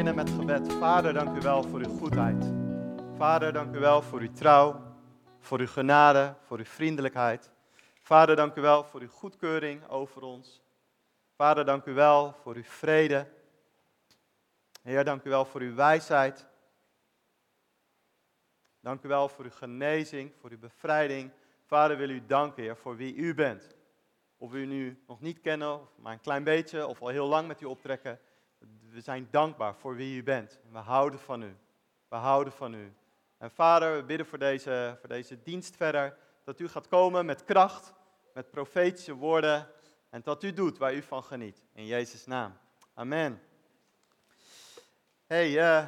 beginnen met gebed. Vader, dank u wel voor uw goedheid. Vader, dank u wel voor uw trouw, voor uw genade, voor uw vriendelijkheid. Vader, dank u wel voor uw goedkeuring over ons. Vader, dank u wel voor uw vrede. Heer, dank u wel voor uw wijsheid. Dank u wel voor uw genezing, voor uw bevrijding. Vader, wil u danken, Heer, voor wie u bent. Of we u nu nog niet kennen, of maar een klein beetje, of al heel lang met u optrekken. We zijn dankbaar voor wie u bent. we houden van u. We houden van u. En Vader, we bidden voor deze, voor deze dienst verder. Dat u gaat komen met kracht, met profetische woorden. En dat u doet waar u van geniet. In Jezus' naam. Amen. Hey, uh,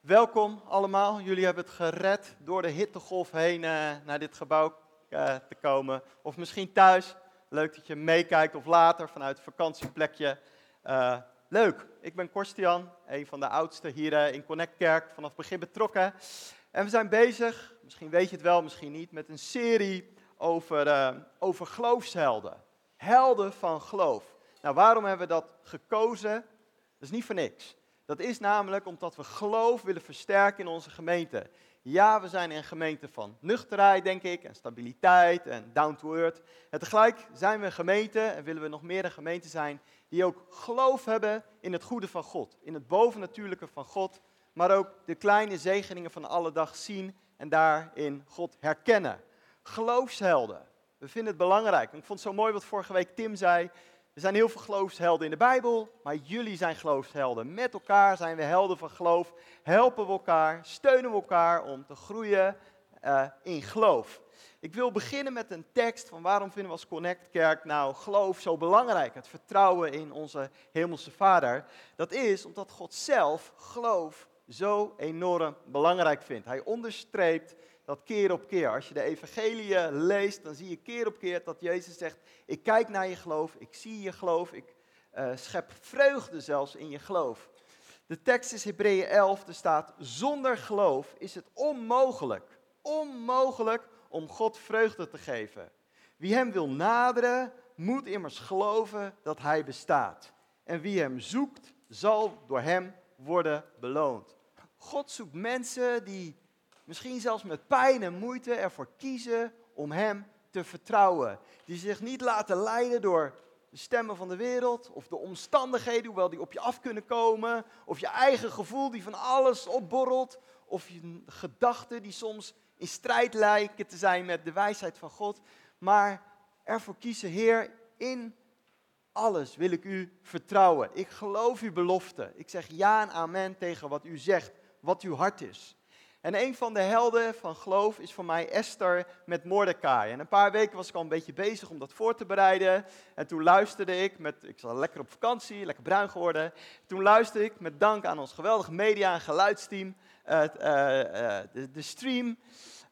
welkom allemaal. Jullie hebben het gered door de hittegolf heen uh, naar dit gebouw uh, te komen. Of misschien thuis. Leuk dat je meekijkt of later vanuit het vakantieplekje. Leuk, ik ben Korstian, een van de oudsten hier in Connect Kerk, vanaf het begin betrokken. En we zijn bezig, misschien weet je het wel, misschien niet, met een serie over, over geloofshelden. Helden van geloof. Nou, waarom hebben we dat gekozen? Dat is niet voor niks. Dat is namelijk omdat we geloof willen versterken in onze gemeente. Ja, we zijn een gemeente van nuchterheid, denk ik, en stabiliteit en down to earth. En tegelijk zijn we een gemeente, en willen we nog meer een gemeente zijn, die ook geloof hebben in het goede van God. In het bovennatuurlijke van God, maar ook de kleine zegeningen van alle dag zien en daarin God herkennen. Geloofshelden. We vinden het belangrijk. ik vond het zo mooi wat vorige week Tim zei. Er zijn heel veel geloofshelden in de Bijbel, maar jullie zijn geloofshelden. Met elkaar zijn we helden van geloof, helpen we elkaar, steunen we elkaar om te groeien uh, in geloof. Ik wil beginnen met een tekst van waarom vinden we als Connect Kerk nou geloof zo belangrijk, het vertrouwen in onze Hemelse Vader. Dat is omdat God zelf geloof zo enorm belangrijk vindt. Hij onderstreept dat keer op keer. Als je de evangelie leest, dan zie je keer op keer dat Jezus zegt, ik kijk naar je geloof, ik zie je geloof, ik uh, schep vreugde zelfs in je geloof. De tekst is Hebreeën 11, er staat, zonder geloof is het onmogelijk, onmogelijk om God vreugde te geven. Wie hem wil naderen, moet immers geloven dat hij bestaat. En wie hem zoekt, zal door hem worden beloond. God zoekt mensen die misschien zelfs met pijn en moeite ervoor kiezen om Hem te vertrouwen. Die zich niet laten leiden door de stemmen van de wereld of de omstandigheden, hoewel die op je af kunnen komen, of je eigen gevoel die van alles opborrelt, of je gedachten die soms in strijd lijken te zijn met de wijsheid van God, maar ervoor kiezen, Heer, in alles wil ik u vertrouwen. Ik geloof uw belofte. Ik zeg ja en amen tegen wat u zegt, wat uw hart is. En een van de helden van geloof is voor mij Esther met Mordecai. En een paar weken was ik al een beetje bezig om dat voor te bereiden. En toen luisterde ik met, ik was lekker op vakantie, lekker bruin geworden. Toen luisterde ik met dank aan ons geweldige media en geluidsteam, de, de, stream.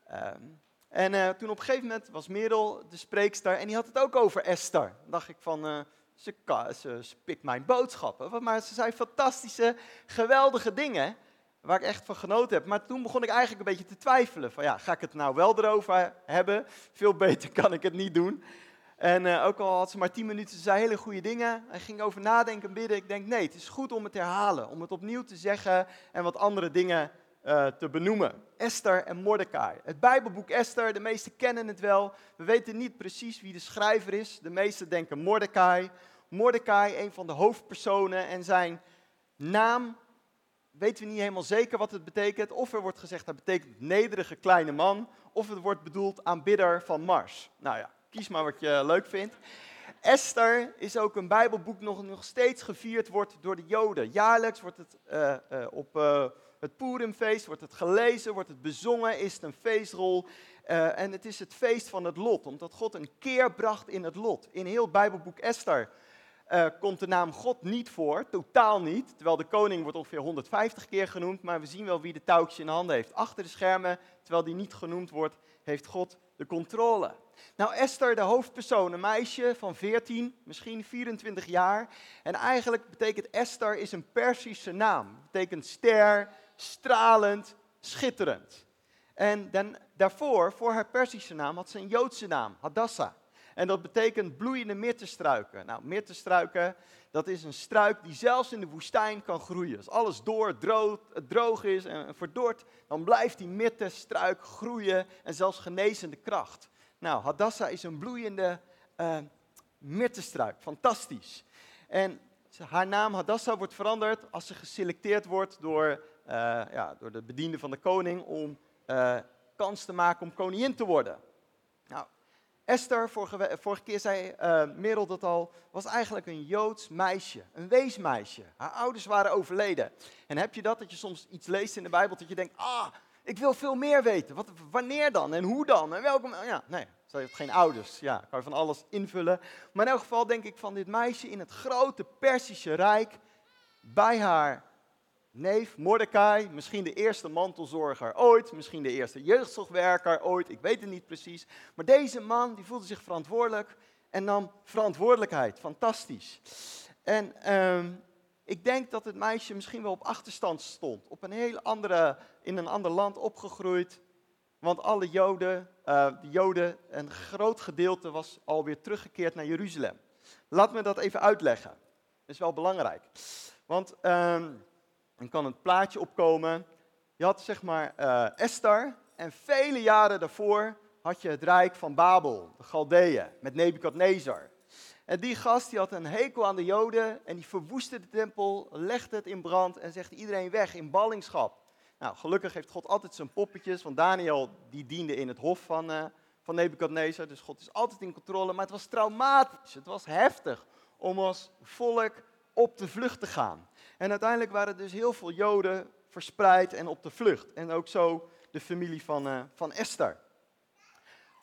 Ehm, en toen op een gegeven moment was Merel de spreekster en die had het ook over Esther. Dan dacht ik van, ze, ze, ze pikt mijn boodschappen. Maar ze zei fantastische, geweldige dingen waar ik echt van genoten heb. Maar toen begon ik eigenlijk een beetje te twijfelen. Van ja, ga ik het nou wel erover hebben? Veel beter kan ik het niet doen. En ook al had ze maar tien minuten, ze zei hele goede dingen. En ging over nadenken en bidden. Ik denk, nee, het is goed om het te herhalen. Om het opnieuw te zeggen en wat andere dingen uh, te benoemen. Esther en Mordecai. Het Bijbelboek Esther, de meesten kennen het wel. We weten niet precies wie de schrijver is. De meesten denken Mordecai. Mordecai, een van de hoofdpersonen en zijn naam weten we niet helemaal zeker wat het betekent. Of er wordt gezegd dat betekent nederige kleine man, of het wordt bedoeld aanbidder van Mars. Nou ja, kies maar wat je leuk vindt. Esther is ook een Bijbelboek nog, nog steeds gevierd wordt door de Joden. Jaarlijks wordt het uh, uh, op het Purimfeest wordt het gelezen, wordt het bezongen, is het een feestrol. en het is het feest van het lot, omdat God een keer bracht in het lot. In heel Bijbelboek Esther uh, komt de naam God niet voor, totaal niet. Terwijl de koning wordt ongeveer 150 keer genoemd, maar we zien wel wie de touwtjes in handen heeft. Achter de schermen, terwijl die niet genoemd wordt, heeft God de controle. Nou, Esther, de hoofdpersoon, een meisje van 14, misschien 24 jaar. En eigenlijk betekent Esther is een Persische naam. betekent ster, stralend, schitterend. En dan, daarvoor, voor haar Persische naam, had ze een Joodse naam, Hadassah. En dat betekent bloeiende mirtestruiken. Nou, mirtestruiken, dat is een struik die zelfs in de woestijn kan groeien. Als alles door, droog, droog is en verdord, dan blijft die mirtestruik groeien en zelfs genezende kracht. Nou, Hadassa is een bloeiende uh, mirtestruik, fantastisch. En haar naam Hadassa wordt veranderd als ze geselecteerd wordt door, ja, door de bediende van de koning om uh, kans te maken om koningin te worden. Nou, Esther, vorige, vorige keer zei uh, Merel dat al, was eigenlijk een Joods meisje, een weesmeisje. Haar ouders waren overleden. En heb je dat, dat je soms iets leest in de Bijbel, dat je denkt, ah, ik wil veel meer weten. Wat, wanneer dan en hoe dan en welke... Ja, nee, ze heeft geen ouders. Ja, kan je van alles invullen. Maar in elk geval denk ik van dit meisje in het grote Persische Rijk, bij haar neef Mordecai, misschien de eerste mantelzorger ooit, misschien de eerste jeugdzorgwerker ooit, ik weet het niet precies. Maar deze man die voelde zich verantwoordelijk en nam verantwoordelijkheid. Fantastisch. En ehm, ik denk dat het meisje misschien wel op achterstand stond, op een heel andere, in een ander land opgegroeid. Want alle Joden, uh, de Joden, een groot gedeelte was alweer teruggekeerd naar Jeruzalem. Laat me dat even uitleggen. Dat is wel belangrijk. Want um, dan kan het plaatje opkomen. Je had zeg maar uh, Esther en vele jaren daarvoor had je het rijk van Babel, de Galdeeën, met Nebukadnezar. En die gast die had een hekel aan de Joden en die verwoestte de tempel, legde het in brand en zegt iedereen weg in ballingschap. Nou, gelukkig heeft God altijd zijn poppetjes, want Daniel die diende in het hof van, uh, van Nebukadnezar, dus God is altijd in controle. Maar het was traumatisch, het was heftig om als volk op de vlucht te gaan. En uiteindelijk waren dus heel veel Joden verspreid en op de vlucht. En ook zo de familie van, uh, van Esther.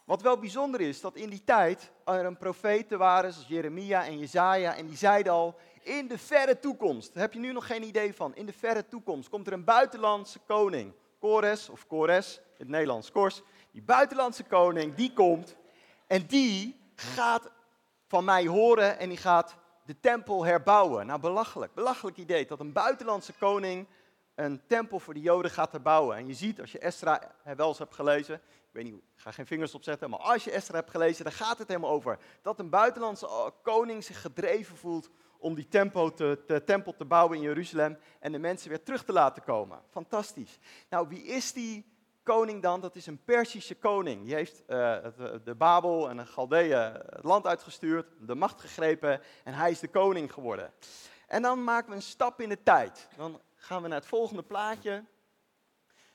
Wat wel bijzonder is, dat in die tijd er een profeten waren, zoals Jeremia en Jezaja, en die zeiden al, in de verre toekomst, daar heb je nu nog geen idee van, in de verre toekomst komt er een buitenlandse koning, Kores of Kores, in het Nederlands Kors, die buitenlandse koning, die komt en die gaat van mij horen en die gaat de tempel herbouwen. Nou, belachelijk. Belachelijk idee dat een buitenlandse koning een tempel voor de Joden gaat herbouwen. En je ziet, als je Esra wel eens hebt gelezen, ik weet niet, ik ga geen vingers opzetten, maar als je Esra hebt gelezen, dan gaat het helemaal over dat een buitenlandse eh, koning zich gedreven voelt om die tempel te, tempel te bouwen in Jeruzalem en de mensen weer terug te laten komen. Fantastisch. Nou, wie is die koning dan, dat is een Persische koning. Die heeft uh, de Babel en de Galdeeën het land uitgestuurd, de macht gegrepen en hij is de koning geworden. En dan maken we een stap in de tijd. Dan gaan we naar het volgende plaatje.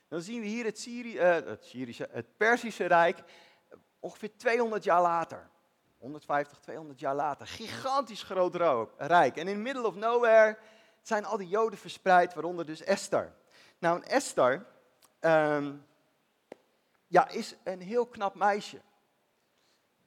Dan zien we hier het, Syri het, Syrische, het Persische Rijk ongeveer 200 jaar later. 150, 200 jaar later. Gigantisch groot rijk. En in middle of nowhere zijn al die Joden verspreid, waaronder dus Esther. Nou, Esther, um, ja, is een heel knap meisje.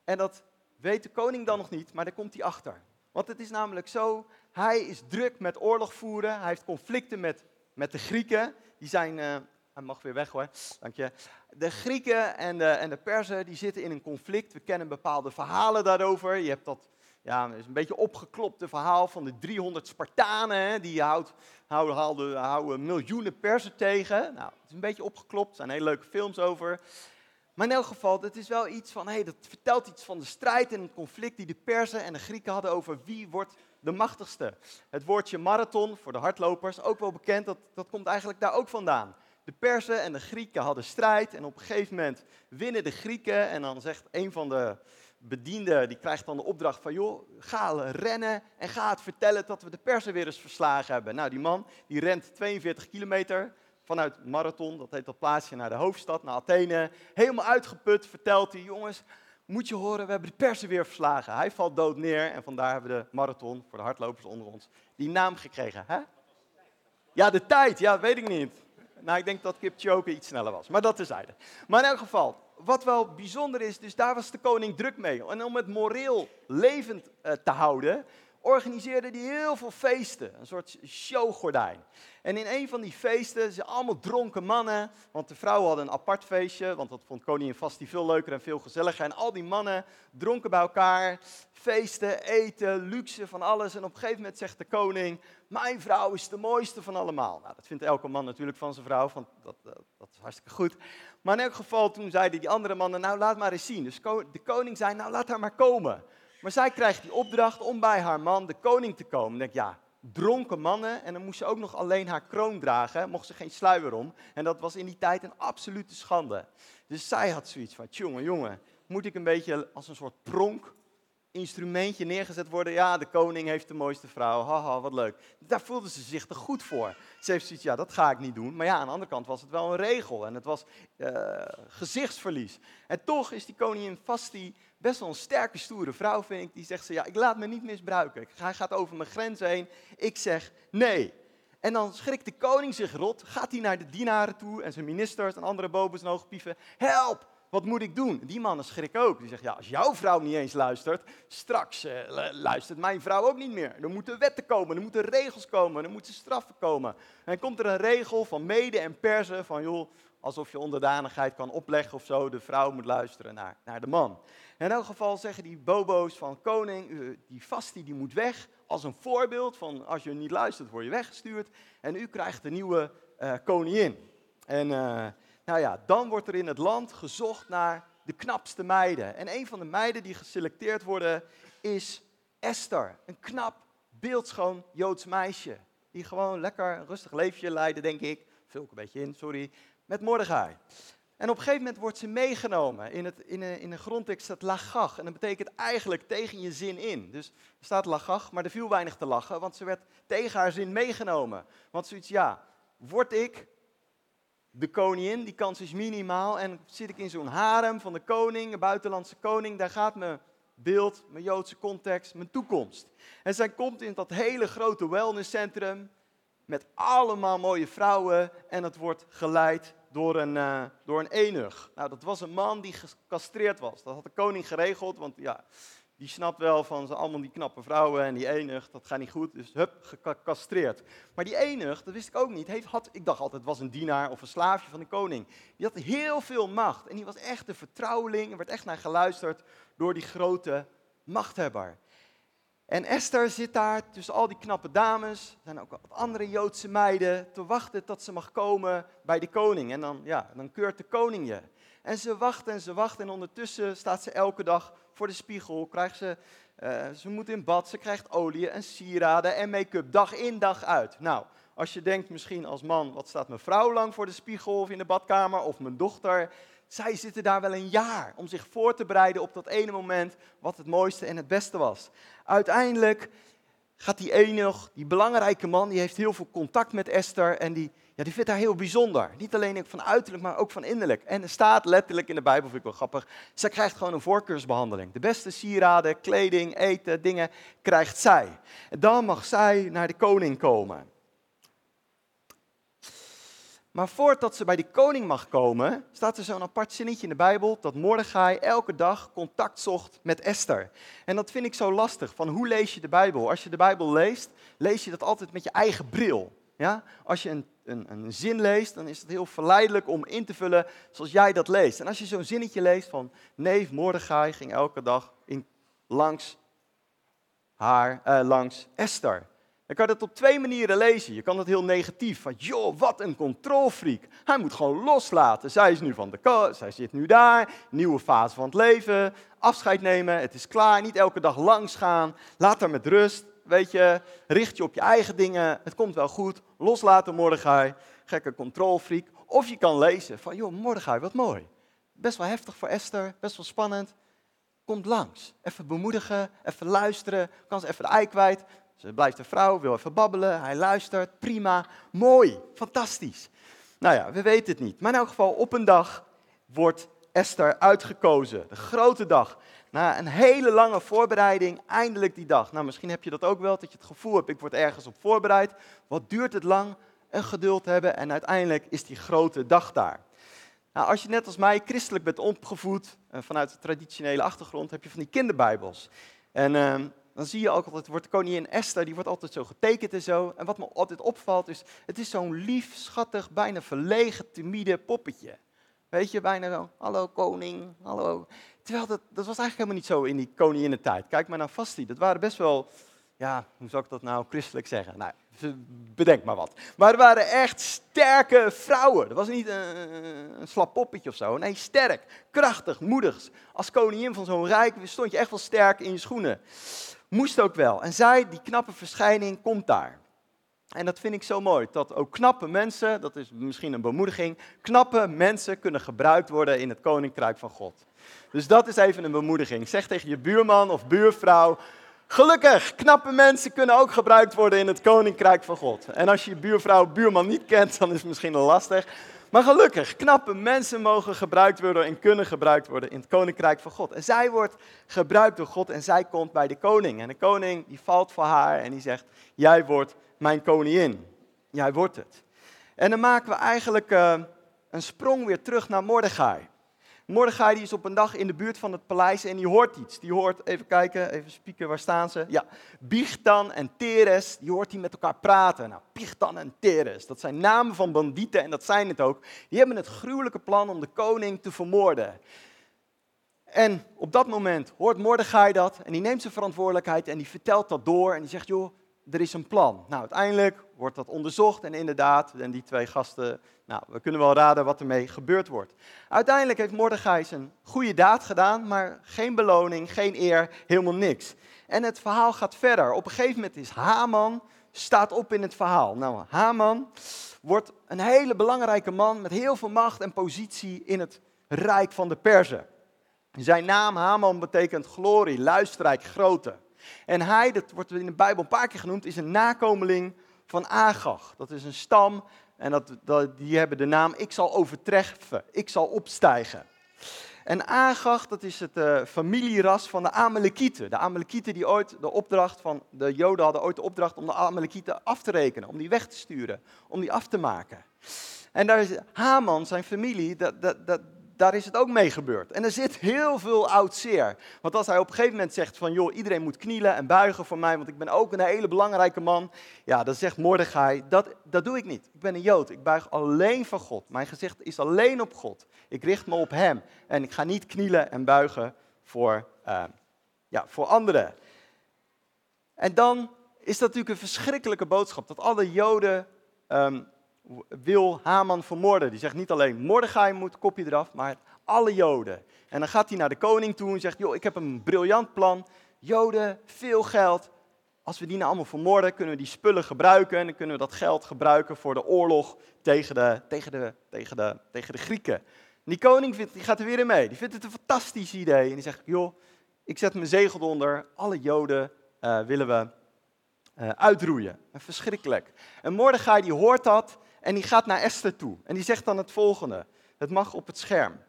En dat weet de koning dan nog niet, maar daar komt hij achter. Want het is namelijk zo, hij is druk met oorlog voeren, hij heeft conflicten met, met de Grieken. Die zijn, uh, hij mag weer weg hoor, dank je. De Grieken en de, en de Perzen, die zitten in een conflict. We kennen bepaalde verhalen daarover. Je hebt dat ja, is een beetje opgeklopte verhaal van de 300 Spartanen. die houdt, houden, houden, houden miljoenen persen tegen. Nou, het is een beetje opgeklopt. Er zijn hele leuke films over. Maar in elk geval, het is wel iets van, hey, dat vertelt iets van de strijd en het conflict die de Persen en de Grieken hadden over wie wordt de machtigste. Het woordje marathon voor de hardlopers, ook wel bekend, dat, dat komt eigenlijk daar ook vandaan. De Persen en de Grieken hadden strijd en op een gegeven moment winnen de Grieken en dan zegt een van de bediende die krijgt dan de opdracht van, joh, ga rennen en ga het vertellen dat we de persen weer eens verslagen hebben. Nou, die man die rent 42 kilometer vanuit Marathon, dat heet dat plaatsje, naar de hoofdstad, naar Athene. Helemaal uitgeput vertelt hij, jongens, moet je horen, we hebben de persen weer verslagen. Hij valt dood neer en vandaar hebben we de marathon, voor de hardlopers onder ons, die naam gekregen. Hè? Ja, de tijd, ja, weet ik niet. Nou, ik denk dat Kipchoge iets sneller was, maar dat zijde. Maar in elk geval, wat wel bijzonder is, dus daar was de koning druk mee. En om het moreel levend uh, te houden, organiseerde hij heel veel feesten. Een soort showgordijn. En in een van die feesten, ze allemaal dronken mannen, want de vrouwen hadden een apart feestje, want dat vond koningin vast veel leuker en veel gezelliger. En al die mannen dronken bij elkaar, feesten, eten, luxe, van alles. En op een gegeven moment zegt de koning, mijn vrouw is de mooiste van allemaal. Nou, dat vindt elke man natuurlijk van zijn vrouw, want dat, dat is hartstikke goed. Maar in elk geval, toen zeiden die andere mannen, nou laat maar eens zien. Dus de koning zei, nou laat haar maar komen. Maar zij krijgt die opdracht om bij haar man, de koning, te komen. Denk, ja, dronken mannen. En dan moest ze ook nog alleen haar kroon dragen. Mocht ze geen sluier om. En dat was in die tijd een absolute schande. Dus zij had zoiets van, jongen, jongen, moet ik een beetje als een soort pronk instrumentje neergezet worden. Ja, de koning heeft de mooiste vrouw. Haha, wat leuk. Daar voelde ze zich te goed voor. Ze heeft zoiets, ja, dat ga ik niet doen. Maar ja, aan de andere kant was het wel een regel. En het was uh, gezichtsverlies. En toch is die koningin Vasti best wel een sterke, stoere vrouw, vind ik. Die zegt ze, ja, ik laat me niet misbruiken. Hij gaat over mijn grens heen. Ik zeg nee. En dan schrikt de koning zich rot, gaat hij naar de dienaren toe en zijn ministers en andere bobens en hoogpieven. Help, wat moet ik doen? Die mannen schrikken ook. Die zeggen, ja, als jouw vrouw niet eens luistert, straks uh, luistert mijn vrouw ook niet meer. Er moeten wetten komen, er moeten regels komen, er moeten straffen komen. En dan komt er een regel van mede en persen van, joh, alsof je onderdanigheid kan opleggen of zo. De vrouw moet luisteren naar, naar de man. In elk geval zeggen die bobo's van koning, die vastie die moet weg. Als een voorbeeld van als je niet luistert, word je weggestuurd. En u krijgt de nieuwe uh, koningin. En uh, nou ja, dan wordt er in het land gezocht naar de knapste meiden. En een van de meiden die geselecteerd worden is Esther. Een knap, beeldschoon Joods meisje. Die gewoon lekker rustig leefje leidde, denk ik. Vul een beetje in, sorry. Met Mordechai. En op een gegeven moment wordt ze meegenomen. In, het, in, een, in een grondtekst staat lagach. En dat betekent eigenlijk tegen je zin in. Dus er staat lagach, maar er viel weinig te lachen. Want ze werd tegen haar zin meegenomen. Want zoiets, ja, word ik de koningin, die kans is minimaal. En zit ik in zo'n harem van de koning, een buitenlandse koning, daar gaat mijn beeld, mijn Joodse context, mijn toekomst. En zij komt in dat hele grote wellnesscentrum met allemaal mooie vrouwen en het wordt geleid door een, uh, door een enig. Nou, dat was een man die gecastreerd was. Dat had de koning geregeld, want ja, die snapt wel van ze allemaal die knappe vrouwen en die enig, dat gaat niet goed, dus hup, gecastreerd. Maar die enig, dat wist ik ook niet, heeft, had, ik dacht altijd, was een dienaar of een slaafje van de koning. Die had heel veel macht en die was echt de vertrouweling, er werd echt naar geluisterd door die grote machthebber. En Esther zit daar tussen al die knappe dames, er zijn ook wat andere Joodse meiden, te wachten tot ze mag komen bij de koning. En dan, ja, dan keurt de koning je. En ze wacht en ze wacht en ondertussen staat ze elke dag voor de spiegel, krijgt ze, uh, ze moet in bad, ze krijgt olie en sieraden en make-up, dag in dag uit. Nou, als je denkt misschien als man, wat staat mijn vrouw lang voor de spiegel of in de badkamer, of mijn dochter, zij zitten daar wel een jaar om zich voor te bereiden op dat ene moment wat het mooiste en het beste was. Uiteindelijk gaat die ene, die belangrijke man, die heeft heel veel contact met Esther en die, ja, die vindt haar heel bijzonder. Niet alleen van uiterlijk, maar ook van innerlijk. En er staat letterlijk in de Bijbel, vind ik wel grappig, ze krijgt gewoon een voorkeursbehandeling. De beste sieraden, kleding, eten, dingen krijgt zij. En dan mag zij naar de koning komen. Maar voordat ze bij die koning mag komen, staat er zo'n apart zinnetje in de Bijbel dat Mordechai elke dag contact zocht met Esther. En dat vind ik zo lastig, van hoe lees je de Bijbel? Als je de Bijbel leest, lees je dat altijd met je eigen bril. Ja? Als je een, een, een zin leest, dan is het heel verleidelijk om in te vullen zoals jij dat leest. En als je zo'n zinnetje leest van neef Mordechai ging elke dag in, langs haar, uh, langs Esther. Dan kan je dat op twee manieren lezen. Je kan het heel negatief, van joh, wat een controlfreak. Hij moet gewoon loslaten. Zij is nu van de zij zit nu daar, nieuwe fase van het leven, afscheid nemen, het is klaar, niet elke dag langs gaan, laat haar met rust, weet je, richt je op je eigen dingen, het komt wel goed, loslaten Mordechai, gekke controlfreak. Of je kan lezen van joh, Mordechai, wat mooi. Best wel heftig voor Esther, best wel spannend. Komt langs. Even bemoedigen, even luisteren, kan ze even de ei kwijt. Ze blijft een vrouw, wil even babbelen, hij luistert, prima, mooi, fantastisch. Nou ja, we weten het niet. Maar in elk geval, op een dag wordt Esther uitgekozen. De grote dag. Na een hele lange voorbereiding, eindelijk die dag. Nou, misschien heb je dat ook wel, dat je het gevoel hebt, ik word ergens op voorbereid. Wat duurt het lang? Een geduld hebben en uiteindelijk is die grote dag daar. Nou, als je net als mij christelijk bent opgevoed, eh, vanuit de traditionele achtergrond, heb je van die kinderbijbels. En uh, dan zie je ook altijd, wordt de koningin Esther, die wordt altijd zo getekend en zo. En wat me altijd opvalt is, het is zo'n lief, schattig, bijna verlegen, timide poppetje. Weet je, bijna zo, hallo koning, hallo. Terwijl dat, dat was eigenlijk helemaal niet zo in die tijd. Kijk maar naar Vasti, dat waren best wel, ja, hoe zou ik dat nou christelijk zeggen? Nou, bedenk maar wat. Maar er waren echt sterke vrouwen. Dat was niet een, een slap poppetje of zo. Nee, sterk, krachtig, moedig. Als koningin van zo'n rijk stond je echt wel sterk in je schoenen. Moest ook wel. En zij, die knappe verschijning, komt daar. En dat vind ik zo mooi, dat ook knappe mensen, dat is misschien een bemoediging, knappe mensen kunnen gebruikt worden in het koninkrijk van God. Dus dat is even een bemoediging. Zeg tegen je buurman of buurvrouw, gelukkig, knappe mensen kunnen ook gebruikt worden in het koninkrijk van God. En als je je buurvrouw buurman niet kent, dan is het misschien lastig. Maar gelukkig, knappe mensen mogen gebruikt worden en kunnen gebruikt worden in het koninkrijk van God. En zij wordt gebruikt door God en zij komt bij de koning. En de koning die valt voor haar en die zegt, jij wordt mijn koningin. Jij wordt het. En dan maken we eigenlijk uh, een sprong weer terug naar Mordechai. Mordechai die is op een dag in de buurt van het paleis en die hoort iets. Die hoort, even kijken, even spieken, waar staan ze? Ja, Bichtan en Teres, die hoort die met elkaar praten. Nou, Bichtan en Teres, dat zijn namen van bandieten en dat zijn het ook. Die hebben het gruwelijke plan om de koning te vermoorden. En op dat moment hoort Mordechai dat en die neemt zijn verantwoordelijkheid en die vertelt dat door en die zegt, joh, er is een plan. Nou, uiteindelijk wordt dat onderzocht en inderdaad, en die twee gasten, nou, we kunnen wel raden wat ermee gebeurd wordt. Uiteindelijk heeft Mordechai een goede daad gedaan, maar geen beloning, geen eer, helemaal niks. En het verhaal gaat verder. Op een gegeven moment is Haman, staat op in het verhaal. Nou, Haman wordt een hele belangrijke man met heel veel macht en positie in het rijk van de Perzen. Zijn naam Haman betekent glorie, luisterrijk, grote. En hij, dat wordt in de Bijbel een paar keer genoemd, is een nakomeling van Agag. Dat is een stam en dat, die hebben de naam ik zal overtreffen, ik zal opstijgen. En Agag, dat is het uh, familieras van de Amalekieten. De Amalekieten die ooit de opdracht van, de Joden hadden ooit de opdracht om de Amalekieten af te rekenen, om die weg te sturen, om die af te maken. En daar is Haman, zijn familie, dat, dat, dat, daar is het ook mee gebeurd. En er zit heel veel oud zeer. Want als hij op een gegeven moment zegt van, joh, iedereen moet knielen en buigen voor mij, want ik ben ook een hele belangrijke man. Ja, dan zegt Mordechai, dat, dat doe ik niet. Ik ben een Jood, ik buig alleen voor God. Mijn gezicht is alleen op God. Ik richt me op Hem. En ik ga niet knielen en buigen voor, uh, ja, voor anderen. En dan is dat natuurlijk een verschrikkelijke boodschap, dat alle Joden um, wil Haman vermoorden. Die zegt niet alleen Mordechai moet kopje eraf, maar alle Joden. En dan gaat hij naar de koning toe en zegt, joh, ik heb een briljant plan. Joden, veel geld. Als we die nou allemaal vermoorden, kunnen we die spullen gebruiken en dan kunnen we dat geld gebruiken voor de oorlog tegen de, tegen de, tegen de, tegen de Grieken. En die koning vindt, die gaat er weer in mee. Die vindt het een fantastisch idee. En die zegt, joh, ik zet mijn zegel onder. Alle Joden uh, willen we uh, uitroeien. En verschrikkelijk. En Mordechai die hoort dat en die gaat naar Esther toe. En die zegt dan het volgende. Het mag op het scherm.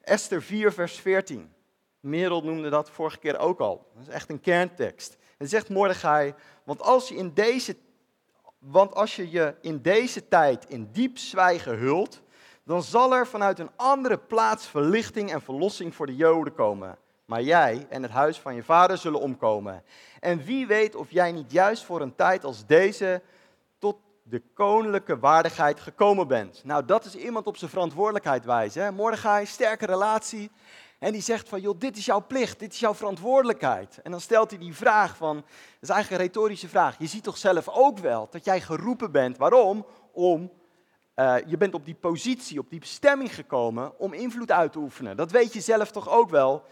Esther 4, vers 14. Merel noemde dat vorige keer ook al. Dat is echt een kerntekst. En zegt Mordechai, want als je in deze, want als je, je in deze tijd in diep zwijgen hult, dan zal er vanuit een andere plaats verlichting en verlossing voor de Joden komen. Maar jij en het huis van je vader zullen omkomen. En wie weet of jij niet juist voor een tijd als deze de koninklijke waardigheid gekomen bent. Nou, dat is iemand op zijn verantwoordelijkheid wijzen. Hè? Mordechai, sterke relatie. En die zegt van, joh, dit is jouw plicht, dit is jouw verantwoordelijkheid. En dan stelt hij die vraag van, dat is eigenlijk een retorische vraag. Je ziet toch zelf ook wel dat jij geroepen bent. Waarom? Om, uh, je bent op die positie, op die bestemming gekomen om invloed uit te oefenen. Dat weet je zelf toch ook wel.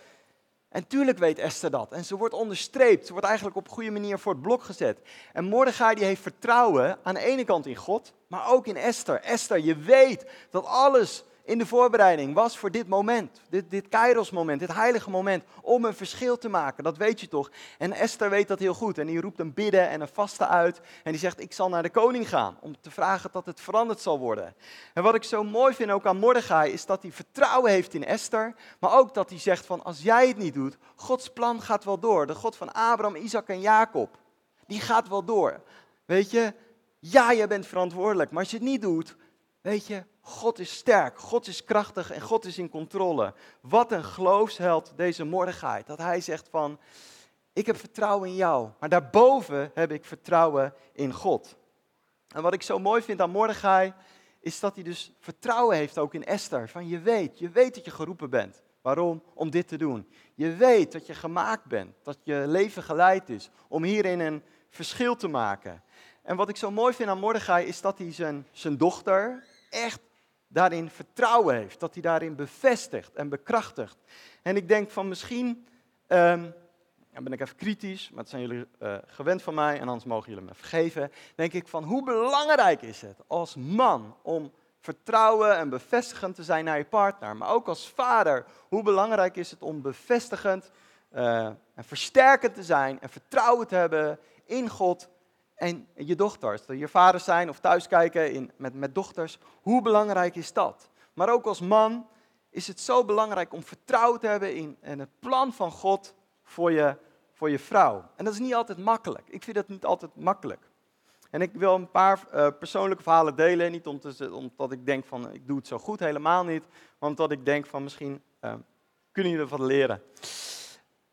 En tuurlijk weet Esther dat. En ze wordt onderstreept. Ze wordt eigenlijk op goede manier voor het blok gezet. En Mordechai die heeft vertrouwen aan de ene kant in God, maar ook in Esther. Esther, je weet dat alles in de voorbereiding was voor dit moment. Dit, dit Kairos moment, dit heilige moment. Om een verschil te maken, dat weet je toch. En Esther weet dat heel goed. En die roept een bidden en een vaste uit. En die zegt, ik zal naar de koning gaan. Om te vragen dat het veranderd zal worden. En wat ik zo mooi vind ook aan Mordechai, is dat hij vertrouwen heeft in Esther. Maar ook dat hij zegt van, als jij het niet doet, Gods plan gaat wel door. De God van Abraham, Isaac en Jacob. Die gaat wel door. Weet je, ja, je bent verantwoordelijk. Maar als je het niet doet, weet je, God is sterk, God is krachtig en God is in controle. Wat een geloofsheld deze Mordechai. Dat hij zegt van, ik heb vertrouwen in jou, maar daarboven heb ik vertrouwen in God. En wat ik zo mooi vind aan Mordechai, is dat hij dus vertrouwen heeft ook in Esther. Van je weet, je weet dat je geroepen bent. Waarom? Om dit te doen. Je weet dat je gemaakt bent, dat je leven geleid is om hierin een verschil te maken. En wat ik zo mooi vind aan Mordechai is dat hij zijn, zijn dochter echt daarin vertrouwen heeft. Dat hij daarin bevestigt en bekrachtigt. En ik denk van misschien, um, ben ik even kritisch, maar dat zijn jullie uh, gewend van mij en anders mogen jullie me vergeven. Denk ik van hoe belangrijk is het als man om vertrouwen en bevestigend te zijn naar je partner. Maar ook als vader, hoe belangrijk is het om bevestigend uh, en versterkend te zijn en vertrouwen te hebben in God en je dochters. Je vaders zijn of thuiskijken in, met, met dochters. Hoe belangrijk is dat? Maar ook als man is het zo belangrijk om vertrouwen te hebben in, in het plan van God voor je, voor je vrouw. En dat is niet altijd makkelijk. Ik vind dat niet altijd makkelijk. En ik wil een paar uh, persoonlijke verhalen delen. Niet om omdat ik denk van ik doe het zo goed, helemaal niet. Maar omdat ik denk van misschien uh, kunnen jullie wat leren.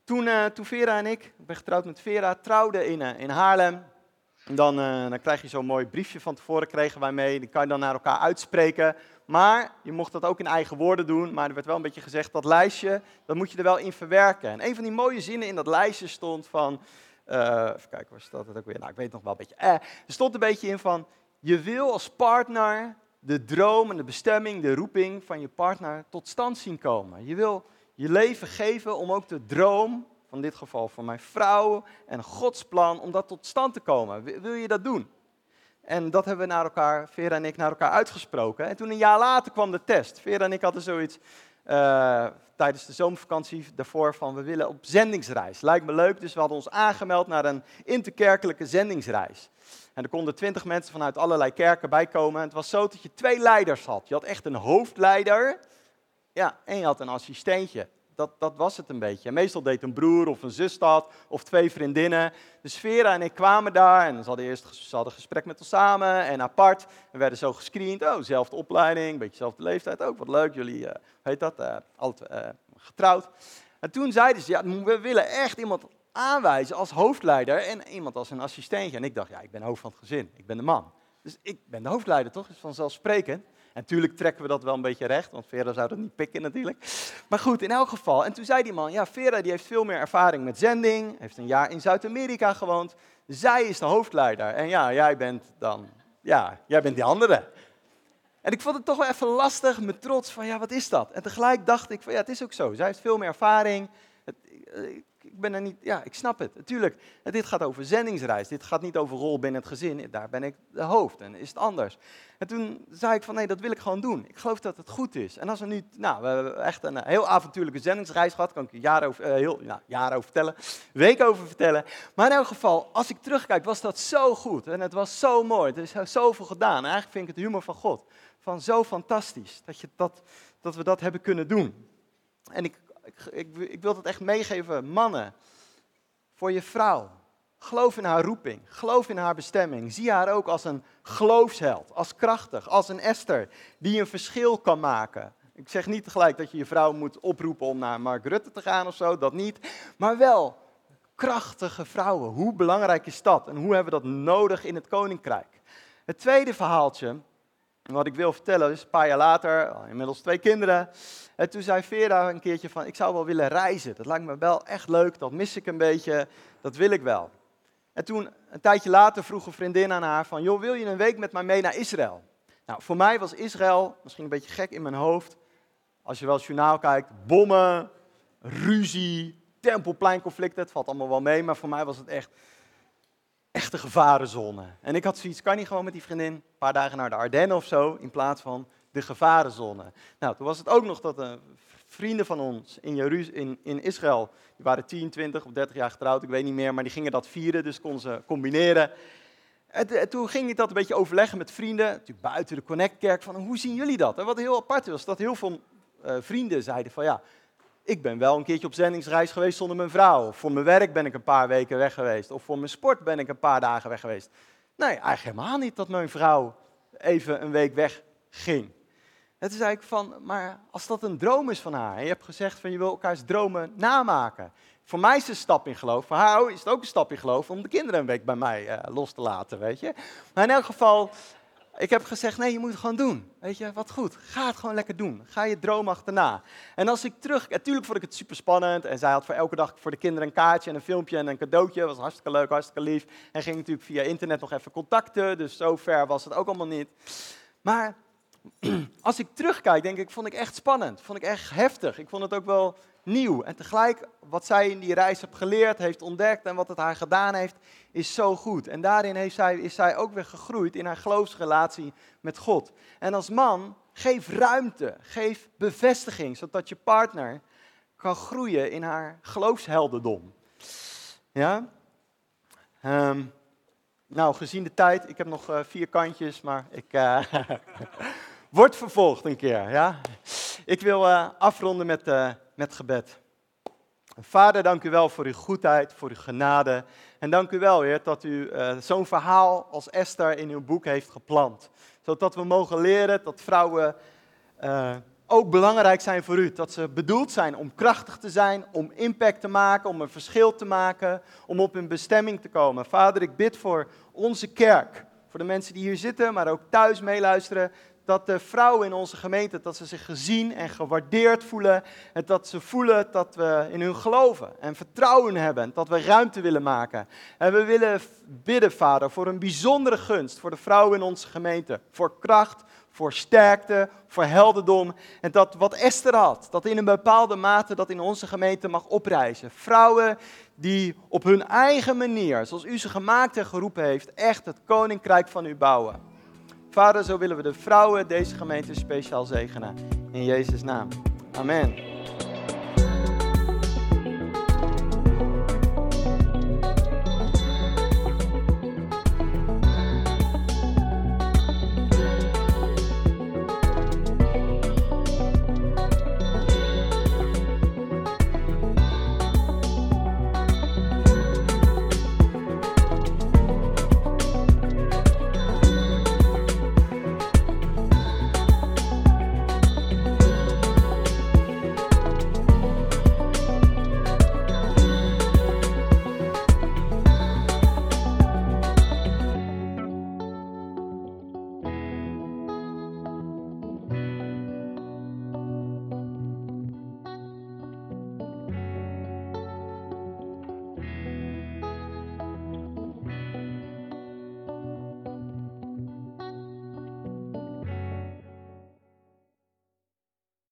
Toen, uh, toen Vera en ik, ik ben getrouwd met Vera, trouwden in, in Haarlem. Dan, dan krijg je zo'n mooi briefje van tevoren, kregen wij mee. Die kan je dan naar elkaar uitspreken. Maar je mocht dat ook in eigen woorden doen. Maar er werd wel een beetje gezegd, dat lijstje, dat moet je er wel in verwerken. En een van die mooie zinnen in dat lijstje stond van... Uh, even kijken, waar staat het ook weer? Nou, ik weet nog wel een beetje. Eh, er stond een beetje in van, je wil als partner de droom en de bestemming, de roeping van je partner tot stand zien komen. Je wil je leven geven om ook de droom, van dit geval van mijn vrouw en Gods plan, om dat tot stand te komen. Wil je dat doen? En dat hebben we naar elkaar, Vera en ik, naar elkaar uitgesproken. En toen een jaar later kwam de test. Vera en ik hadden zoiets uh, tijdens de zomervakantie daarvoor van we willen op zendingsreis. Lijkt me leuk, dus we hadden ons aangemeld naar een interkerkelijke zendingsreis. En er konden twintig mensen vanuit allerlei kerken bij komen. En het was zo dat je twee leiders had. Je had echt een hoofdleider ja, en je had een assistentje dat, dat was het een beetje. meestal deed een broer of een zus dat, of twee vriendinnen. Dus Vera en ik kwamen daar en ze hadden eerst ze hadden gesprek met ons samen en apart. We werden zo gescreend, oh, zelfde opleiding, beetje dezelfde leeftijd. Ook wat leuk, jullie, uh, heet dat, uh, altijd uh, getrouwd. En toen zeiden ze, ja, we willen echt iemand aanwijzen als hoofdleider en iemand als een assistentje. En ik dacht, ja, ik ben hoofd van het gezin, ik ben de man. Dus ik ben de hoofdleider, toch? Dat is vanzelfsprekend. En natuurlijk trekken we dat wel een beetje recht, want Vera zou dat niet pikken natuurlijk. Maar goed, in elk geval. En toen zei die man, ja, Vera die heeft veel meer ervaring met zending, heeft een jaar in Zuid-Amerika gewoond. Zij is de hoofdleider. En ja, jij bent dan, ja, jij bent die andere. En ik vond het toch wel even lastig, met trots van, ja, wat is dat? En tegelijk dacht ik van, ja, het is ook zo. Zij heeft veel meer ervaring. Het, eh, ik ben er niet, ja, ik snap het. Natuurlijk, dit gaat over zendingsreis. Dit gaat niet over rol binnen het gezin. Daar ben ik de hoofd en is het anders. En toen zei ik van nee, dat wil ik gewoon doen. Ik geloof dat het goed is. En als we nu, nou, we hebben echt een heel avontuurlijke zendingsreis gehad. Kan ik je jaren over, uh, heel, nou, jaren over vertellen, weken over vertellen. Maar in elk geval, als ik terugkijk, was dat zo goed. En het was zo mooi. Er is zoveel gedaan. En eigenlijk vind ik het humor van God. Van zo fantastisch dat, je dat, dat we dat hebben kunnen doen. En ik ik, ik, ik wil het echt meegeven, mannen, voor je vrouw. Geloof in haar roeping, geloof in haar bestemming. Zie haar ook als een geloofsheld, als krachtig, als een Esther die een verschil kan maken. Ik zeg niet tegelijk dat je je vrouw moet oproepen om naar Mark Rutte te gaan of zo, dat niet. Maar wel krachtige vrouwen. Hoe belangrijk is dat en hoe hebben we dat nodig in het koninkrijk? Het tweede verhaaltje wat ik wil vertellen is, een paar jaar later, inmiddels twee kinderen. En toen zei Vera een keertje van, ik zou wel willen reizen. Dat lijkt me wel echt leuk, dat mis ik een beetje, dat wil ik wel. En toen, een tijdje later, vroeg een vriendin aan haar van, joh, wil je een week met mij mee naar Israël? Nou, voor mij was Israël, misschien een beetje gek in mijn hoofd, als je wel het journaal kijkt, bommen, ruzie, tempelpleinconflicten, het valt allemaal wel mee, maar voor mij was het echt echte gevarenzone. En ik had zoiets, kan niet gewoon met die vriendin een paar dagen naar de Ardennen of zo, in plaats van de gevarenzone. Nou, toen was het ook nog dat uh, vrienden van ons in, in, in Israël, die waren 10, 20 of 30 jaar getrouwd, ik weet niet meer, maar die gingen dat vieren, dus konden ze combineren. En, toen ging ik dat een beetje overleggen met vrienden, natuurlijk buiten de Connect-kerk, van hoe zien jullie dat? En wat heel apart was, dat heel veel uh, vrienden zeiden van ja, ik ben wel een keertje op zendingsreis geweest zonder mijn vrouw. voor mijn werk ben ik een paar weken weg geweest. Of voor mijn sport ben ik een paar dagen weg geweest. Nee, eigenlijk helemaal niet dat mijn vrouw even een week weg ging. Het is eigenlijk van, maar als dat een droom is van haar, en je hebt gezegd van je wil elkaars dromen namaken. Voor mij is het een stap in geloof, voor haar is het ook een stap in geloof om de kinderen een week bij mij uh, los te laten, weet je. Maar in elk geval, ik heb gezegd, nee, je moet het gewoon doen. Weet je, wat goed. Ga het gewoon lekker doen. Ga je droom achterna. En als ik terug, natuurlijk vond ik het super spannend. En zij had voor elke dag voor de kinderen een kaartje en een filmpje en een cadeautje. Dat was hartstikke leuk, hartstikke lief. En ging natuurlijk via internet nog even contacten. Dus zo ver was het ook allemaal niet. Maar als ik terugkijk, denk ik, vond ik echt spannend. Vond ik echt heftig. Ik vond het ook wel nieuw. En tegelijk, wat zij in die reis heeft geleerd, heeft ontdekt en wat het haar gedaan heeft, is zo goed. En daarin heeft zij, is zij ook weer gegroeid in haar geloofsrelatie met God. En als man, geef ruimte, geef bevestiging, zodat je partner kan groeien in haar geloofsheldendom. Ja? Ehm, nou, gezien de tijd, ik heb nog uh, vier kantjes, maar ik uh, word vervolgd een keer. Ja? Ik wil uh, afronden met met gebed. Vader, dank u wel voor uw goedheid, voor uw genade. En dank u wel, Heer, dat u uh, zo'n verhaal als Esther in uw boek heeft geplant. Zodat we mogen leren dat vrouwen ook belangrijk zijn voor u. Dat ze bedoeld zijn om krachtig te zijn, om impact te maken, om een verschil te maken, om op hun bestemming te komen. Vader, ik bid voor onze kerk, voor de mensen die hier zitten, maar ook thuis meeluisteren, dat de vrouwen in onze gemeente, dat ze zich gezien en gewaardeerd voelen. En dat ze voelen dat we in hun geloven en vertrouwen hebben. Dat we ruimte willen maken. En we willen bidden, Vader, voor een bijzondere gunst voor de vrouwen in onze gemeente. Voor kracht, voor sterkte, voor heldendom. En dat wat Esther had, dat in een bepaalde mate dat in onze gemeente mag oprijzen. Vrouwen die op hun eigen manier, zoals u ze gemaakt en geroepen heeft, echt het koninkrijk van u bouwen. Vader, zo willen we de vrouwen deze gemeente speciaal zegenen. In Jezus' naam. Amen.